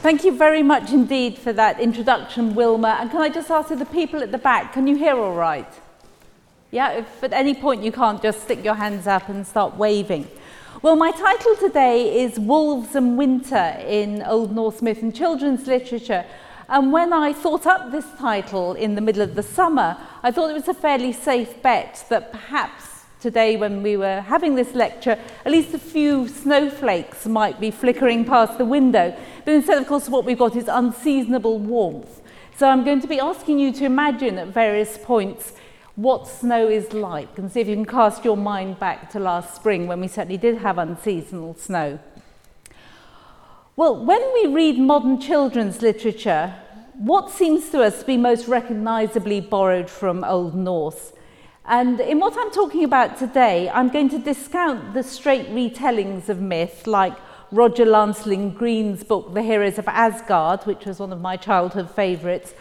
Thank you very much indeed for that introduction, Wilma. And can I just ask you, the people at the back, can you hear all right? Yeah, if at any point you can't, just stick your hands up and start waving. Well, my title today is Wolves and Winter in Old Norse Myth and Children's Literature. And when I thought up this title in the middle of the summer, I thought it was a fairly safe bet that perhaps today when we were having this lecture, at least a few snowflakes might be flickering past the window. But instead, of course, what we've got is unseasonable warmth. So I'm going to be asking you to imagine at various points what snow is like and see if you can cast your mind back to last spring when we certainly did have unseasonal snow. Well, when we read modern children's literature, what seems to us to be most recognisably borrowed from Old Norse? And in what I'm talking about today, I'm going to discount the straight retellings of myth like Roger Lancelyn Green's book, The Heroes of Asgard, which was one of my childhood favourites,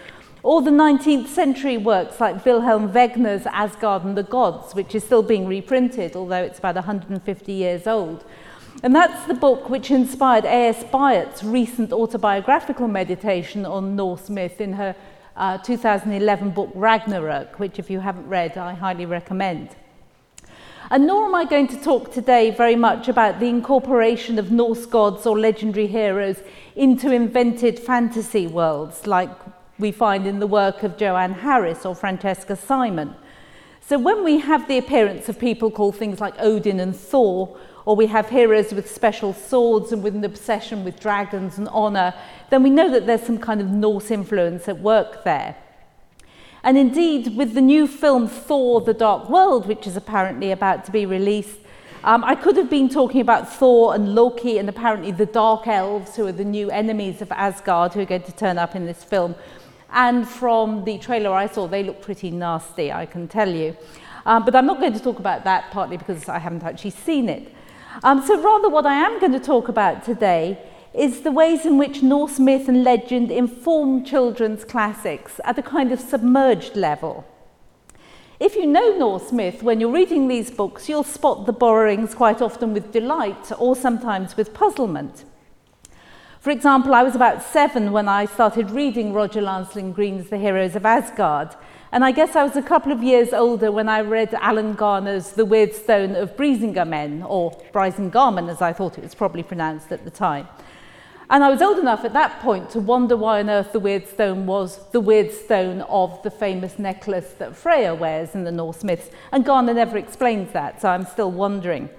or the 19th century works like Wilhelm Wägner's Asgard and the Gods, which is still being reprinted, although it's about 150 years old. And that's the book which inspired A.S. Byatt's recent autobiographical meditation on Norse myth in her uh, 2011 book Ragnarok, which, if you haven't read, I highly recommend. And nor am I going to talk today very much about the incorporation of Norse gods or legendary heroes into invented fantasy worlds like we find in the work of Joanne Harris or Francesca Simon. So when we have the appearance of people called things like Odin and Thor, or we have heroes with special swords and with an obsession with dragons and honour, then we know that there's some kind of Norse influence at work there. And indeed, with the new film Thor The Dark World, which is apparently about to be released, um, I could have been talking about Thor and Loki and apparently the Dark Elves, who are the new enemies of Asgard, who are going to turn up in this film. And from the trailer I saw, they look pretty nasty, I can tell you. Um, but I'm not going to talk about that, partly because I haven't actually seen it. Um, so rather what I am going to talk about today is the ways in which Norse myth and legend inform children's classics at a kind of submerged level. If you know Norse myth, when you're reading these books, you'll spot the borrowings quite often with delight or sometimes with puzzlement. For example, I was about seven when I started reading Roger Lancelyn Green's The Heroes of Asgard. And I guess I was a couple of years older when I read Alan Garner's The Weird Stone of Brisingamen, or Brisingamen as I thought it was probably pronounced at the time. And I was old enough at that point to wonder why on earth the Weirdstone was the Weirdstone of the famous necklace that Freya wears in the Norse myths. And Garner never explains that, so I'm still wondering.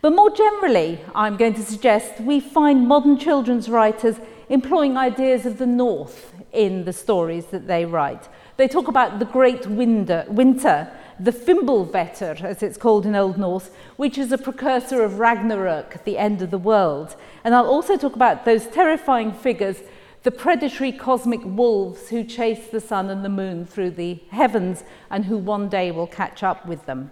But more generally, I'm going to suggest we find modern children's writers employing ideas of the North in the stories that they write. They talk about the great winter, winter the Fimbulvetr, as it's called in Old Norse, which is a precursor of Ragnarok, the end of the world. And I'll also talk about those terrifying figures, the predatory cosmic wolves who chase the sun and the moon through the heavens and who one day will catch up with them.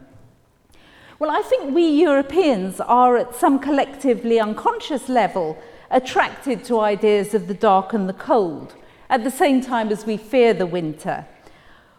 Well, I think we Europeans are at some collectively unconscious level attracted to ideas of the dark and the cold, at the same time as we fear the winter.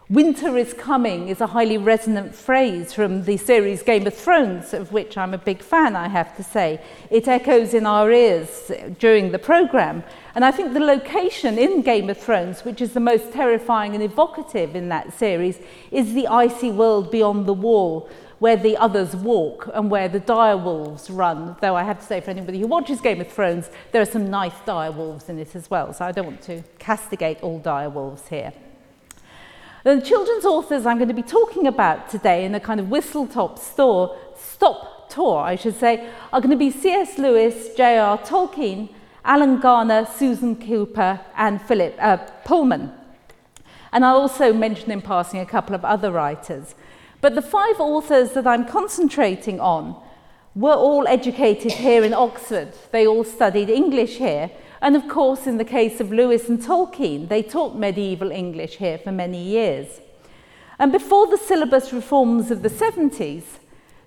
Winter is coming is a highly resonant phrase from the series Game of Thrones, of which I'm a big fan, I have to say. It echoes in our ears during the programme. And I think the location in Game of Thrones, which is the most terrifying and evocative in that series, is the icy world beyond the wall, where the others walk and where the direwolves run. Though I have to say, for anybody who watches Game of Thrones, there are some nice direwolves in it as well. So I don't want to castigate all direwolves here. The children's authors I'm going to be talking about today in a kind of whistle-top store, stop tour, I should say, are going to be C.S. Lewis, J.R. Tolkien, Alan Garner, Susan Cooper, and Philip uh, Pullman. And I'll also mention in passing a couple of other writers. But the five authors that I'm concentrating on were all educated here in Oxford. They all studied English here. And of course, in the case of Lewis and Tolkien, they taught medieval English here for many years. And before the syllabus reforms of the 70s,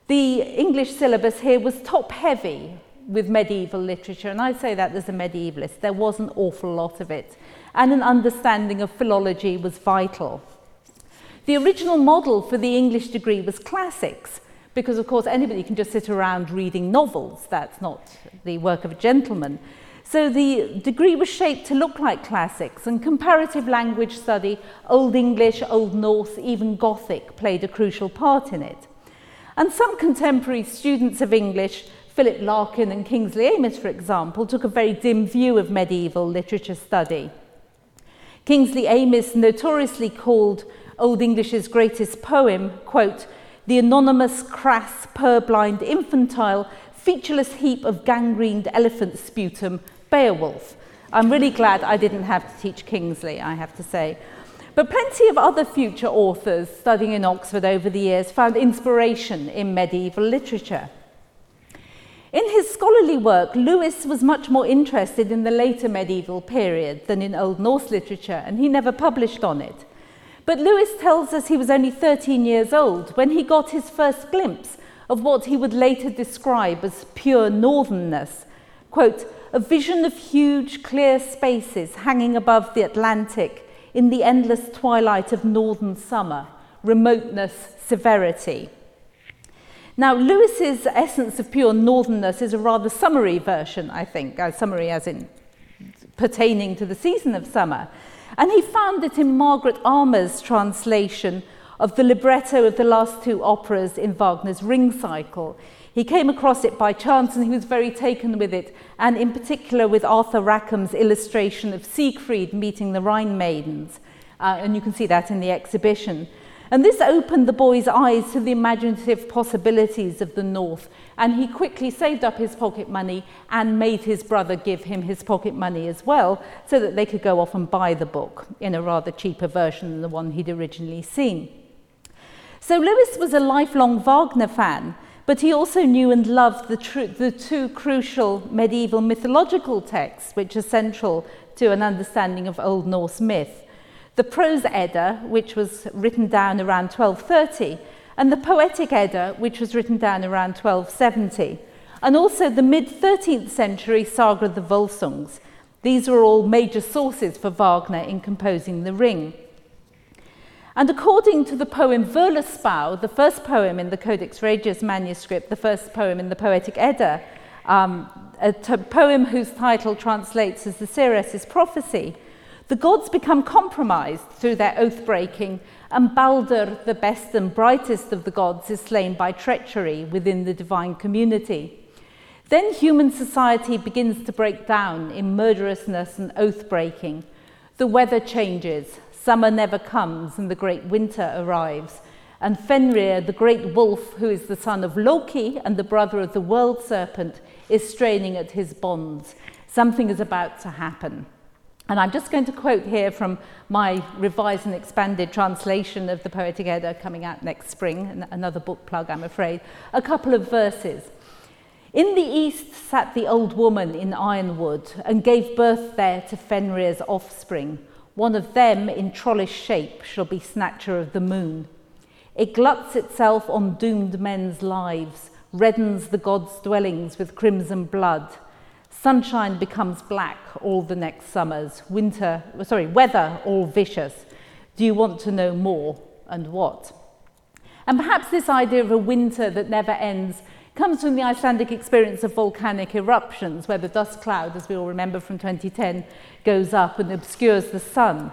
the English syllabus here was top heavy with medieval literature. And I say that as a medievalist, there was an awful lot of it. And an understanding of philology was vital. The original model for the English degree was classics, because, of course, anybody can just sit around reading novels. That's not the work of a gentleman. So the degree was shaped to look like classics, and comparative language study, Old English, Old Norse, even Gothic played a crucial part in it. And some contemporary students of English, Philip Larkin and Kingsley Amis, for example, took a very dim view of medieval literature study. Kingsley Amis notoriously called Old English's greatest poem, quote, the anonymous, crass, purblind, infantile, featureless heap of gangrened elephant sputum Beowulf. I'm really glad I didn't have to teach Kingsley, I have to say. But plenty of other future authors studying in Oxford over the years found inspiration in medieval literature. In his scholarly work, Lewis was much more interested in the later medieval period than in Old Norse literature, and he never published on it. But Lewis tells us he was only 13 years old when he got his first glimpse of what he would later describe as pure northernness. Quote, a vision of huge, clear spaces hanging above the Atlantic in the endless twilight of northern summer, remoteness, severity. Now, Lewis's essence of pure northernness is a rather summary version, I think, uh, a summary as in pertaining to the season of summer. And he found it in Margaret Armour's translation of the libretto of the last two operas in Wagner's Ring Cycle. He came across it by chance and he was very taken with it, and in particular with Arthur Rackham's illustration of Siegfried meeting the Rhine maidens. Uh, and you can see that in the exhibition. And this opened the boy's eyes to the imaginative possibilities of the North, and he quickly saved up his pocket money and made his brother give him his pocket money as well, so that they could go off and buy the book in a rather cheaper version than the one he'd originally seen. So Lewis was a lifelong Wagner fan, but he also knew and loved the, tr- the two crucial medieval mythological texts which are central to an understanding of Old Norse myth. The prose Edda, which was written down around 1230, and the poetic Edda, which was written down around 1270, and also the mid 13th century Saga of the Volsungs. These were all major sources for Wagner in composing The Ring. And according to the poem Völuspá, the first poem in the Codex Regius manuscript, the first poem in the Poetic Edda, um, a poem whose title translates as the Seeress's prophecy, the gods become compromised through their oath breaking, and Balder, the best and brightest of the gods, is slain by treachery within the divine community. Then human society begins to break down in murderousness and oath breaking. The weather changes, Summer never comes and the great winter arrives. And Fenrir, the great wolf, who is the son of Loki and the brother of the world serpent, is straining at his bonds. Something is about to happen. And I'm just going to quote here from my revised and expanded translation of the Poetic Edda coming out next spring, another book plug, I'm afraid, a couple of verses. In the east sat the old woman in Ironwood and gave birth there to Fenrir's offspring. One of them, in trollish shape, shall be snatcher of the moon. It gluts itself on doomed men's lives, reddens the gods' dwellings with crimson blood. Sunshine becomes black all the next summers, winter, sorry, weather all vicious. Do you want to know more and what? And perhaps this idea of a winter that never ends comes from the Icelandic experience of volcanic eruptions, where the dust cloud, as we all remember from 2010, goes up and obscures the sun.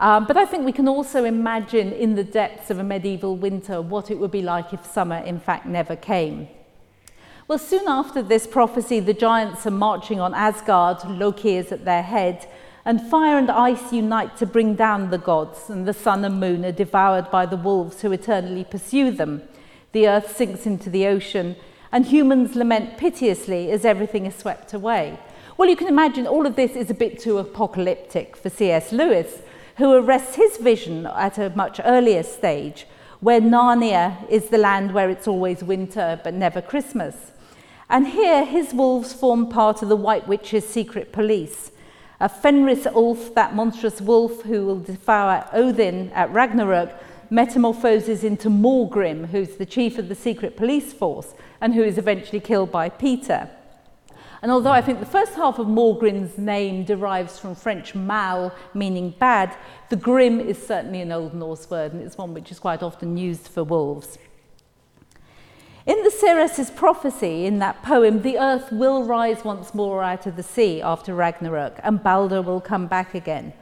Um, but I think we can also imagine in the depths of a medieval winter what it would be like if summer, in fact, never came. Well, soon after this prophecy, the giants are marching on Asgard, Loki is at their head, and fire and ice unite to bring down the gods, and the sun and moon are devoured by the wolves who eternally pursue them. The earth sinks into the ocean, and humans lament piteously as everything is swept away. Well, you can imagine all of this is a bit too apocalyptic for C.S. Lewis, who arrests his vision at a much earlier stage, where Narnia is the land where it's always winter but never Christmas. And here, his wolves form part of the White Witch's secret police. A Fenris Ulf, that monstrous wolf who will devour Odin at Ragnarok, metamorphoses into Maugrim, who's the chief of the secret police force and who is eventually killed by Peter. And although I think the first half of Maugrim's name derives from French mal, meaning bad, the grim is certainly an Old Norse word, and it's one which is quite often used for wolves. In the Seeress' prophecy, in that poem, the earth will rise once more out of the sea after Ragnarok, and Balder will come back again.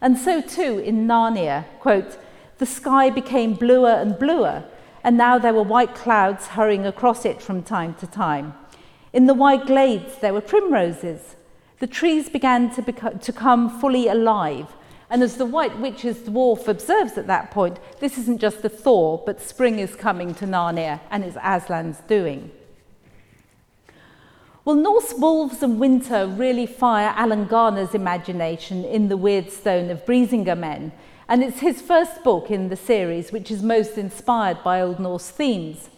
And so too in Narnia, quote, the sky became bluer and bluer, and now there were white clouds hurrying across it from time to time. In the wide glades, there were primroses. The trees began to, to come fully alive. And as the White Witch's dwarf observes at that point, this isn't just a thaw, but spring is coming to Narnia, and it's Aslan's doing. Well, Norse wolves and winter really fire Alan Garner's imagination in The Weirdstone of Brisingamen, and it's his first book in the series which is most inspired by Old Norse themes.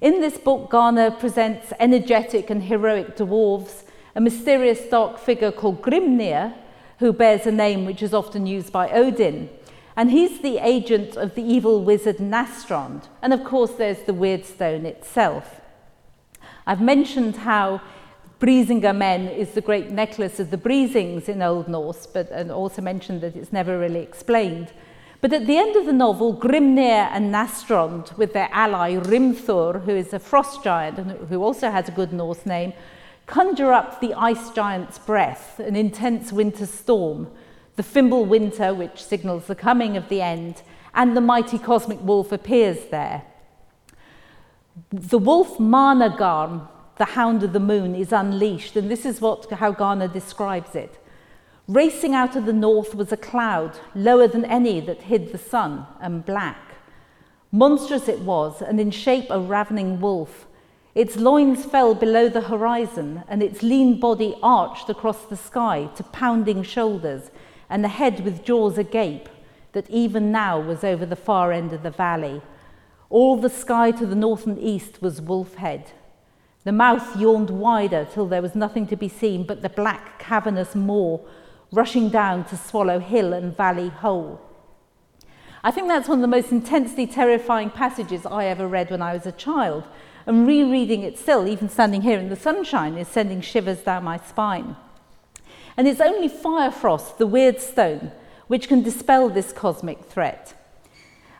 In this book, Garner presents energetic and heroic dwarves, a mysterious dark figure called Grimnir, who bears a name which is often used by Odin. And he's the agent of the evil wizard Nastrond. And of course, there's the Weirdstone itself. I've mentioned how Brisingamen is the great necklace of the Brisings in Old Norse, but and also mentioned that it's never really explained. But at the end of the novel, Grimnir and Nastrond, with their ally Rimthur, who is a frost giant and who also has a good Norse name, conjure up the ice giant's breath, an intense winter storm, the Fimbul winter, which signals the coming of the end, and the mighty cosmic wolf appears there. The wolf Managarm the hound of the moon is unleashed, and this is what how Garner describes it. Racing out of the north was a cloud, lower than any that hid the sun, and black. Monstrous it was, and in shape a ravening wolf. Its loins fell below the horizon, and its lean body arched across the sky to pounding shoulders, and a head with jaws agape that even now was over the far end of the valley. All the sky to the north and east was wolf head, the mouth yawned wider till there was nothing to be seen but the black cavernous maw rushing down to swallow hill and valley whole. I think that's one of the most intensely terrifying passages I ever read when I was a child, and rereading it still, even standing here in the sunshine, is sending shivers down my spine. And it's only Firefrost, the weird stone, which can dispel this cosmic threat.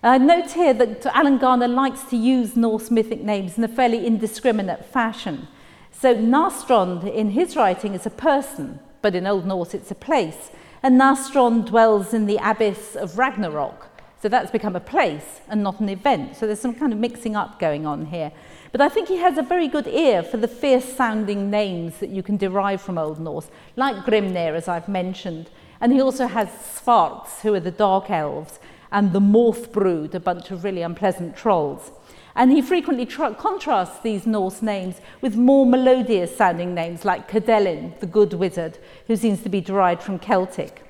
I note here that Alan Garner likes to use Norse mythic names in a fairly indiscriminate fashion. So Nastrond in his writing is a person, but in Old Norse it's a place. And Nastrond dwells in the abyss of Ragnarok. So that's become a place and not an event. So there's some kind of mixing up going on here. But I think he has a very good ear for the fierce sounding names that you can derive from Old Norse, like Grimnir, as I've mentioned. And he also has Svarts, who are the dark elves, and the Morth Brood, a bunch of really unpleasant trolls. And he frequently contrasts these Norse names with more melodious sounding names like Cadellin, the good wizard, who seems to be derived from Celtic.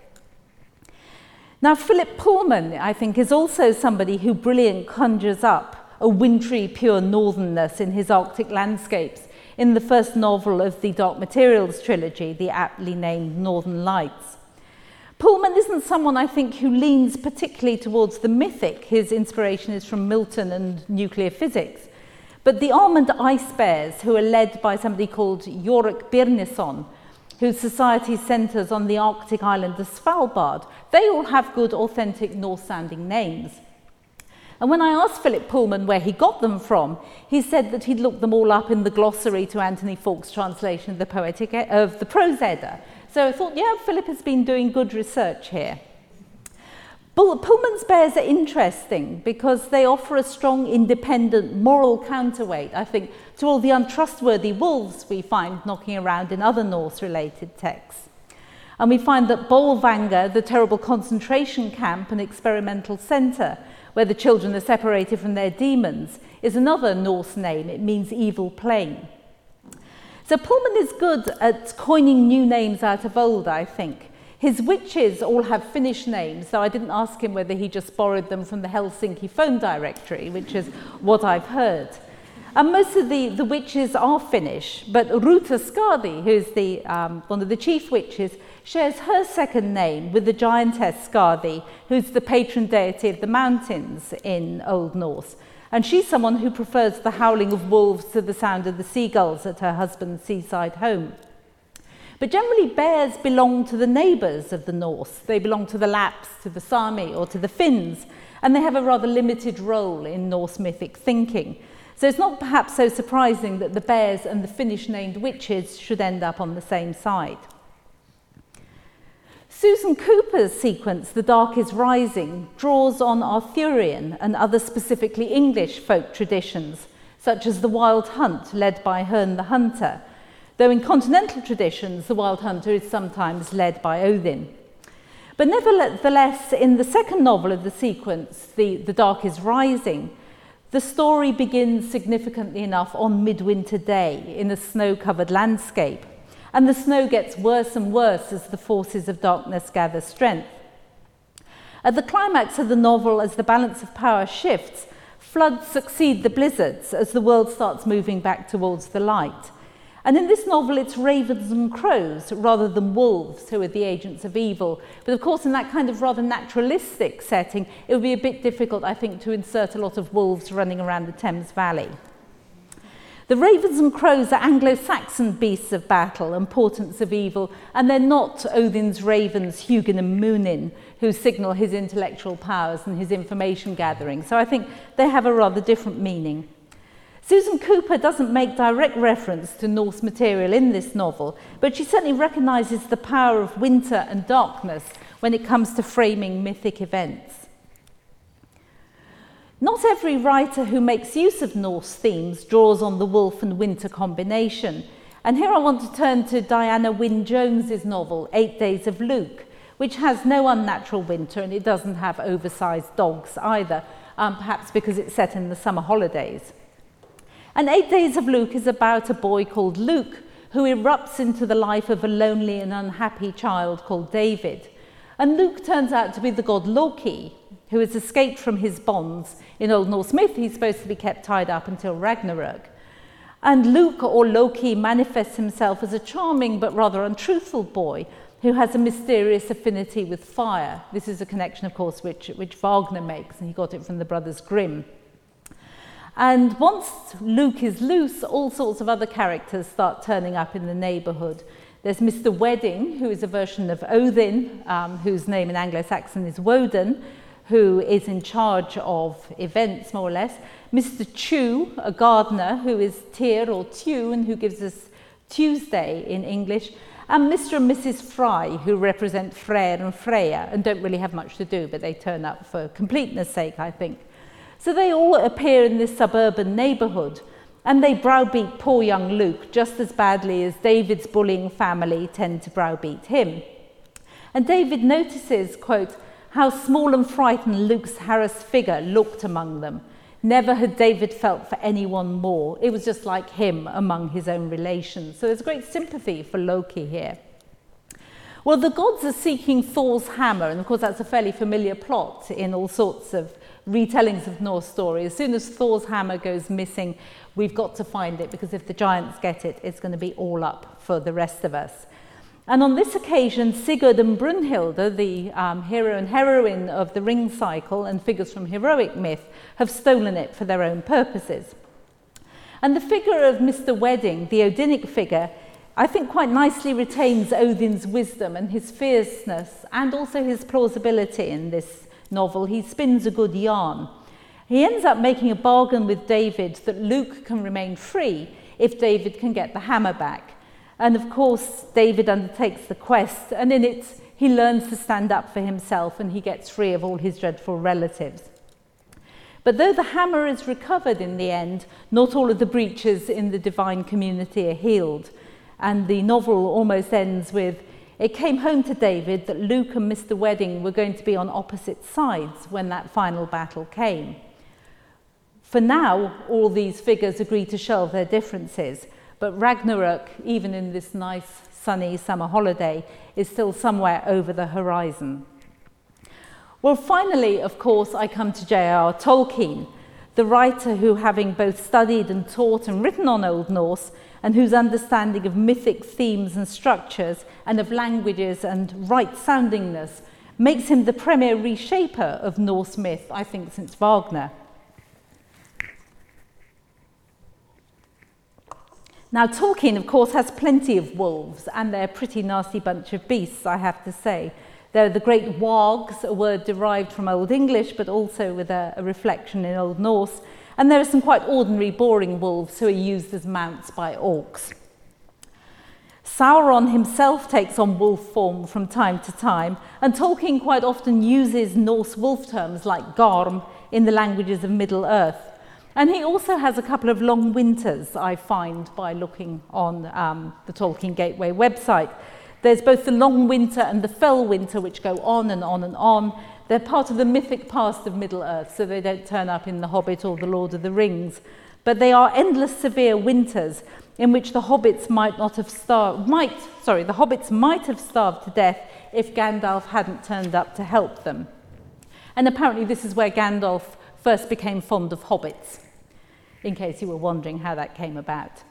Now, Philip Pullman, I think, is also somebody who brilliantly conjures up a wintry, pure northernness in his Arctic landscapes in the first novel of the Dark Materials trilogy, the aptly named Northern Lights. Pullman isn't someone I think who leans particularly towards the mythic. His inspiration is from Milton and nuclear physics. But the almond ice bears, who are led by somebody called Iorek Byrnison, whose society centres on the Arctic island of Svalbard, they all have good, authentic Norse-sounding names. And when I asked Philip Pullman where he got them from, he said that he'd looked them all up in the glossary to Anthony Faulkes' translation of the, poetic, of the Prose Edda. So I thought, yeah, Philip has been doing good research here. Pullman's bears are interesting because they offer a strong, independent, moral counterweight, I think, to all the untrustworthy wolves we find knocking around in other Norse-related texts. And we find that Bolvangar, the terrible concentration camp and experimental centre, where the children are separated from their dæmons, is another Norse name. It means evil plain. So Pullman is good at coining new names out of old, I think. His witches all have Finnish names, so I didn't ask him whether he just borrowed them from the Helsinki phone directory, which is what I've heard. And most of the, the witches are Finnish, but Ruta Skadi, who's the, um, one of the chief witches, shares her second name with the giantess Skadi, who's the patron deity of the mountains in Old Norse. And she's someone who prefers the howling of wolves to the sound of the seagulls at her husband's seaside home. But generally, bears belong to the neighbours of the Norse. They belong to the Lapps, to the Sami, or to the Finns, and they have a rather limited role in Norse mythic thinking. So it's not perhaps so surprising that the bears and the Finnish named witches should end up on the same side. Susan Cooper's sequence, The Dark is Rising, draws on Arthurian and other specifically English folk traditions, such as the Wild Hunt, led by Herne the Hunter, though in continental traditions, the Wild Hunter is sometimes led by Odin. But nevertheless, in the second novel of the sequence, The, the Dark is Rising, the story begins significantly enough on midwinter day in a snow-covered landscape, and the snow gets worse and worse as the forces of darkness gather strength. At the climax of the novel, as the balance of power shifts, floods succeed the blizzards as the world starts moving back towards the light. And in this novel, it's ravens and crows rather than wolves who are the agents of evil. But of course, in that kind of rather naturalistic setting, it would be a bit difficult, I think, to insert a lot of wolves running around the Thames Valley. The ravens and crows are Anglo-Saxon beasts of battle and portents of evil, and they're not Odin's ravens, Hugin and Munin, who signal his intellectual powers and his information gathering. So I think they have a rather different meaning. Susan Cooper doesn't make direct reference to Norse material in this novel, but she certainly recognises the power of winter and darkness when it comes to framing mythic events. Not every writer who makes use of Norse themes draws on the wolf and winter combination. And here I want to turn to Diana Wynne Jones's novel, Eight Days of Luke, which has no unnatural winter and it doesn't have oversized dogs either, um, perhaps because it's set in the summer holidays. And Eight Days of Luke is about a boy called Luke who erupts into the life of a lonely and unhappy child called David. And Luke turns out to be the god Loki, who has escaped from his bonds. In Old Norse myth, he's supposed to be kept tied up until Ragnarok. And Luke, or Loki, manifests himself as a charming but rather untruthful boy who has a mysterious affinity with fire. This is a connection, of course, which, which Wagner makes, and he got it from the Brothers Grimm. And once Luke is loose, all sorts of other characters start turning up in the neighborhood. There's Mr. Wedding, who is a version of Odin, um, whose name in Anglo-Saxon is Woden, who is in charge of events, more or less. Mr. Chew, a gardener, who is Tyr or and who gives us Tuesday in English. And Mr. and Mrs. Fry, who represent Freyr and Freya, and don't really have much to do, but they turn up for completeness sake, I think. So they all appear in this suburban neighbourhood and they browbeat poor young Luke just as badly as David's bullying family tend to browbeat him. And David notices, quote, how small and frightened Luke's Harris figure looked among them. Never had David felt for anyone more. It was just like him among his own relations. So there's great sympathy for Loki here. Well, the gods are seeking Thor's hammer, and of course that's a fairly familiar plot in all sorts of retellings of Norse stories. As soon as Thor's hammer goes missing, we've got to find it because if the giants get it, it's going to be all up for the rest of us. And on this occasion, Sigurd and Brunhilde, the um, hero and heroine of the ring cycle and figures from heroic myth, have stolen it for their own purposes. And the figure of Mr. Wedding, the Odinic figure, I think quite nicely retains Odin's wisdom and his fierceness and also his plausibility in this novel, he spins a good yarn. He ends up making a bargain with David that Luke can remain free if David can get the hammer back. And of course, David undertakes the quest, and in it, he learns to stand up for himself and he gets free of all his dreadful relatives. But though the hammer is recovered in the end, not all of the breaches in the divine community are healed. And the novel almost ends with it came home to David that Luke and Mr. Wedding were going to be on opposite sides when that final battle came. For now, all these figures agree to shelve their differences, but Ragnarok, even in this nice sunny summer holiday, is still somewhere over the horizon. Well, finally, of course, I come to J.R.R. Tolkien, the writer who, having both studied and taught and written on Old Norse, and whose understanding of mythic themes and structures and of languages and right soundingness makes him the premier reshaper of Norse myth, I think, since Wagner. Now, Tolkien, of course, has plenty of wolves, and they're a pretty nasty bunch of beasts, I have to say. They're the great wargs, a word derived from Old English, but also with a, a reflection in Old Norse, And there are some quite ordinary, boring wolves who are used as mounts by orcs. Sauron himself takes on wolf form from time to time, and Tolkien quite often uses Norse wolf terms like Garm in the languages of Middle Earth. And he also has a couple of long winters, I find, by looking on um, the Tolkien Gateway website. There's both the long winter and the fell winter, which go on and on and on. They're part of the mythic past of Middle Earth, so they don't turn up in The Hobbit or The Lord of the Rings. But they are endless severe winters in which the hobbits might not have starved, might, sorry, the hobbits might have starved to death if Gandalf hadn't turned up to help them. And apparently this is where Gandalf first became fond of hobbits, in case you were wondering how that came about.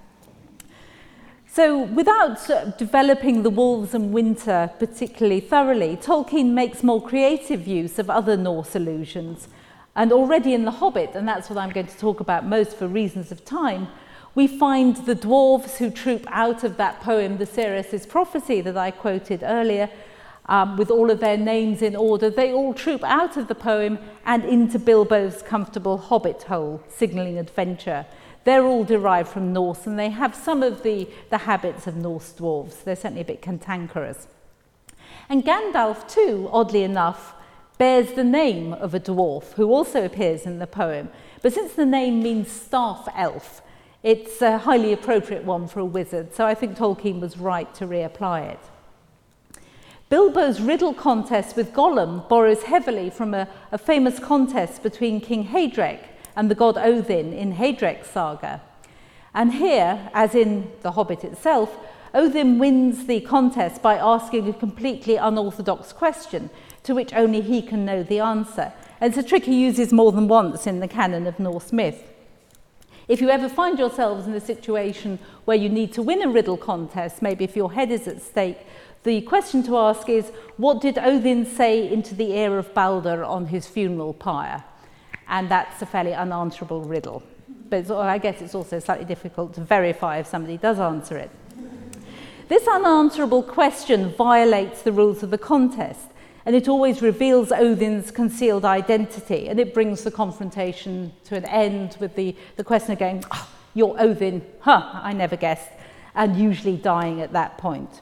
So without uh, developing the wolves and winter particularly thoroughly, Tolkien makes more creative use of other Norse allusions. And already in The Hobbit, and that's what I'm going to talk about most for reasons of time, we find the dwarves who troop out of that poem, The Seeress's Prophecy, that I quoted earlier, um, with all of their names in order. They all troop out of the poem and into Bilbo's comfortable hobbit hole, signalling adventure. They're all derived from Norse and they have some of the, the habits of Norse dwarves. They're certainly a bit cantankerous. And Gandalf, too, oddly enough, bears the name of a dwarf who also appears in the poem. But since the name means staff elf, it's a highly appropriate one for a wizard, so I think Tolkien was right to reapply it. Bilbo's riddle contest with Gollum borrows heavily from a, a famous contest between King Heidrek and the god Odin in Heidrek's saga. And here, as in The Hobbit itself, Odin wins the contest by asking a completely unorthodox question to which only he can know the answer. And it's a trick he uses more than once in the canon of Norse myth. If you ever find yourselves in a situation where you need to win a riddle contest, maybe if your head is at stake, the question to ask is, what did Odin say into the ear of Balder on his funeral pyre? and that's a fairly unanswerable riddle. But I guess it's also slightly difficult to verify if somebody does answer it. This unanswerable question violates the rules of the contest, and it always reveals Odin's concealed identity, and it brings the confrontation to an end with the, the questioner going, oh, ah, You're Odin, huh, I never guessed, and usually dying at that point.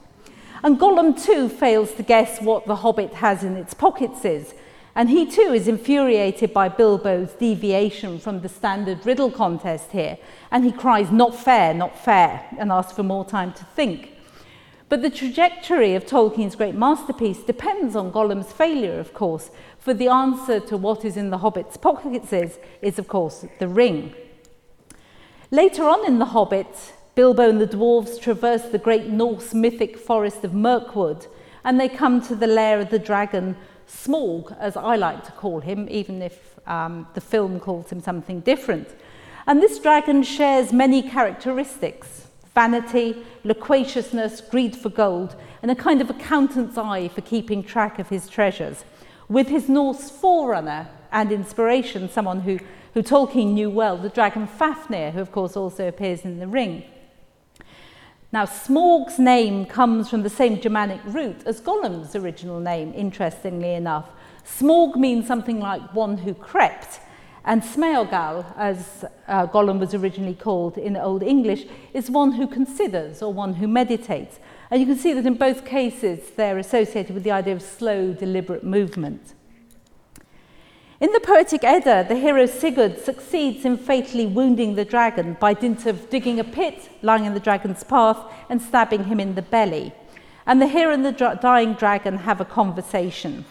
And Gollum too fails to guess what the hobbit has in its pockets is, and he too is infuriated by Bilbo's deviation from the standard riddle contest here. And he cries, Not fair, not fair, and asks for more time to think. But the trajectory of Tolkien's great masterpiece depends on Gollum's failure, of course, for the answer to what is in the Hobbit's pockets is, is of course, the ring. Later on in The Hobbit, Bilbo and the dwarves traverse the great Norse mythic forest of Mirkwood, and they come to the lair of the dragon Smaug, as I like to call him, even if um, the film calls him something different. And this dragon shares many characteristics vanity, loquaciousness, greed for gold, and a kind of accountant's eye for keeping track of his treasures. With his Norse forerunner and inspiration, someone who, who Tolkien knew well, the dragon Fafnir, who of course also appears in The Ring. Now, Smaug's name comes from the same Germanic root as Gollum's original name, interestingly enough. Smaug means something like one who crept, and Smeagol, as uh, Gollum was originally called in Old English, is one who considers or one who meditates. And you can see that in both cases they're associated with the idea of slow, deliberate movement. In the Poetic Edda, the hero Sigurd succeeds in fatally wounding the dragon by dint of digging a pit lying in the dragon's path and stabbing him in the belly. And the hero and the dra- dying dragon have a conversation.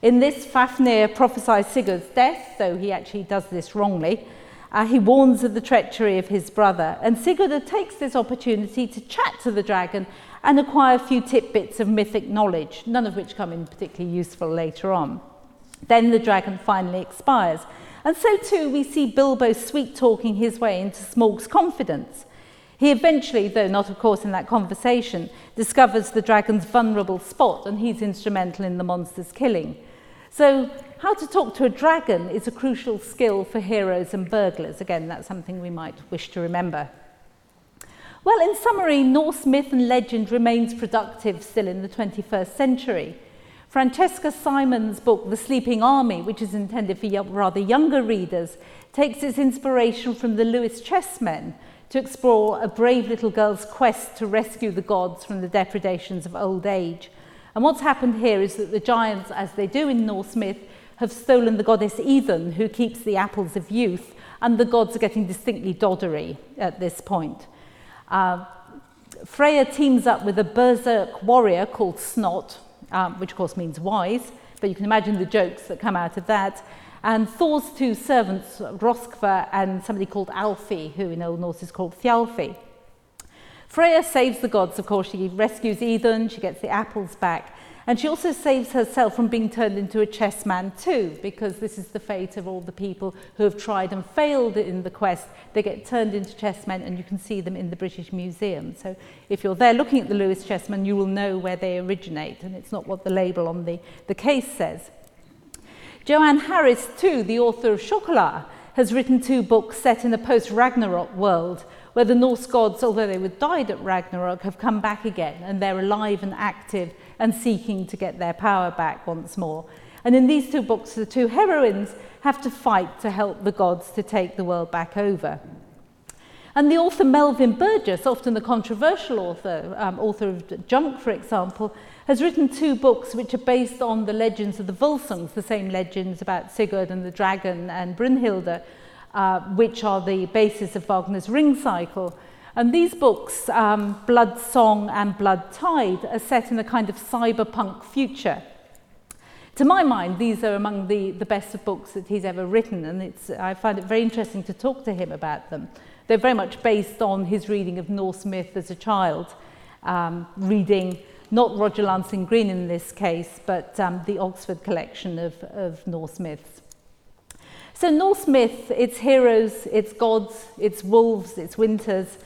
In this, Fafnir prophesies Sigurd's death, though he actually does this wrongly. Uh, he warns of the treachery of his brother, and Sigurd takes this opportunity to chat to the dragon and acquire a few tidbits of mythic knowledge, none of which come in particularly useful later on. Then the dragon finally expires. And so too we see Bilbo sweet talking his way into Smaug's confidence. He eventually, though not of course in that conversation, discovers the dragon's vulnerable spot and he's instrumental in the monster's killing. So how to talk to a dragon is a crucial skill for heroes and burglars. Again, that's something we might wish to remember. Well, in summary, Norse myth and legend remains productive still in the 21st century. Francesca Simon's book, The Sleeping Army, which is intended for rather younger readers, takes its inspiration from the Lewis chessmen to explore a brave little girl's quest to rescue the gods from the depredations of old age. And what's happened here is that the giants, as they do in Norse myth, have stolen the goddess Idun, who keeps the apples of youth, and the gods are getting distinctly doddery at this point. Uh, Freya teams up with a berserk warrior called Snot, um, which of course means wise, but you can imagine the jokes that come out of that. And Thor's two servants, Roskva and somebody called Alfie, who in Old Norse is called Thjalfi. Freya saves the gods, of course. She rescues Idun, she gets the apples back. And she also saves herself from being turned into a chessman too, because this is the fate of all the people who have tried and failed in the quest. They get turned into chessmen and you can see them in the British Museum. So if you're there looking at the Lewis chessmen, you will know where they originate and it's not what the label on the, the case says. Joanne Harris too, the author of Chocolat, has written two books set in a post-Ragnarok world where the Norse gods, although they were died at Ragnarok, have come back again and they're alive and active and seeking to get their power back once more. And in these two books, the two heroines have to fight to help the gods to take the world back over. And the author Melvin Burgess, often the controversial author, um, author of Junk, for example, has written two books which are based on the legends of the Volsungs, the same legends about Sigurd and the dragon and Brunhilde, uh, which are the basis of Wagner's Ring Cycle. And these books, um, Blood Song and Blood Tide, are set in a kind of cyberpunk future. To my mind, these are among the, the best of books that he's ever written, and it's, I find it very interesting to talk to him about them. They're very much based on his reading of Norse myth as a child, um, reading not Roger Lancelyn Green in this case, but um, the Oxford collection of, of Norse myths. So Norse myth, its heroes, its gods, its wolves, its winters,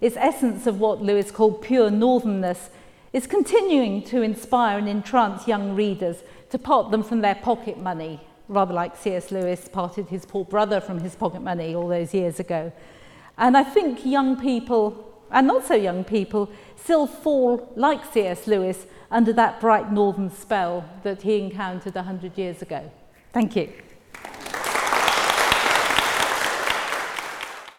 its essence of what Lewis called pure northernness, is continuing to inspire and entrance young readers to part them from their pocket money, rather like C.S. Lewis parted his poor brother from his pocket money all those years ago. And I think young people, and not so young people, still fall, like C.S. Lewis, under that bright northern spell that he encountered 100 years ago. Thank you.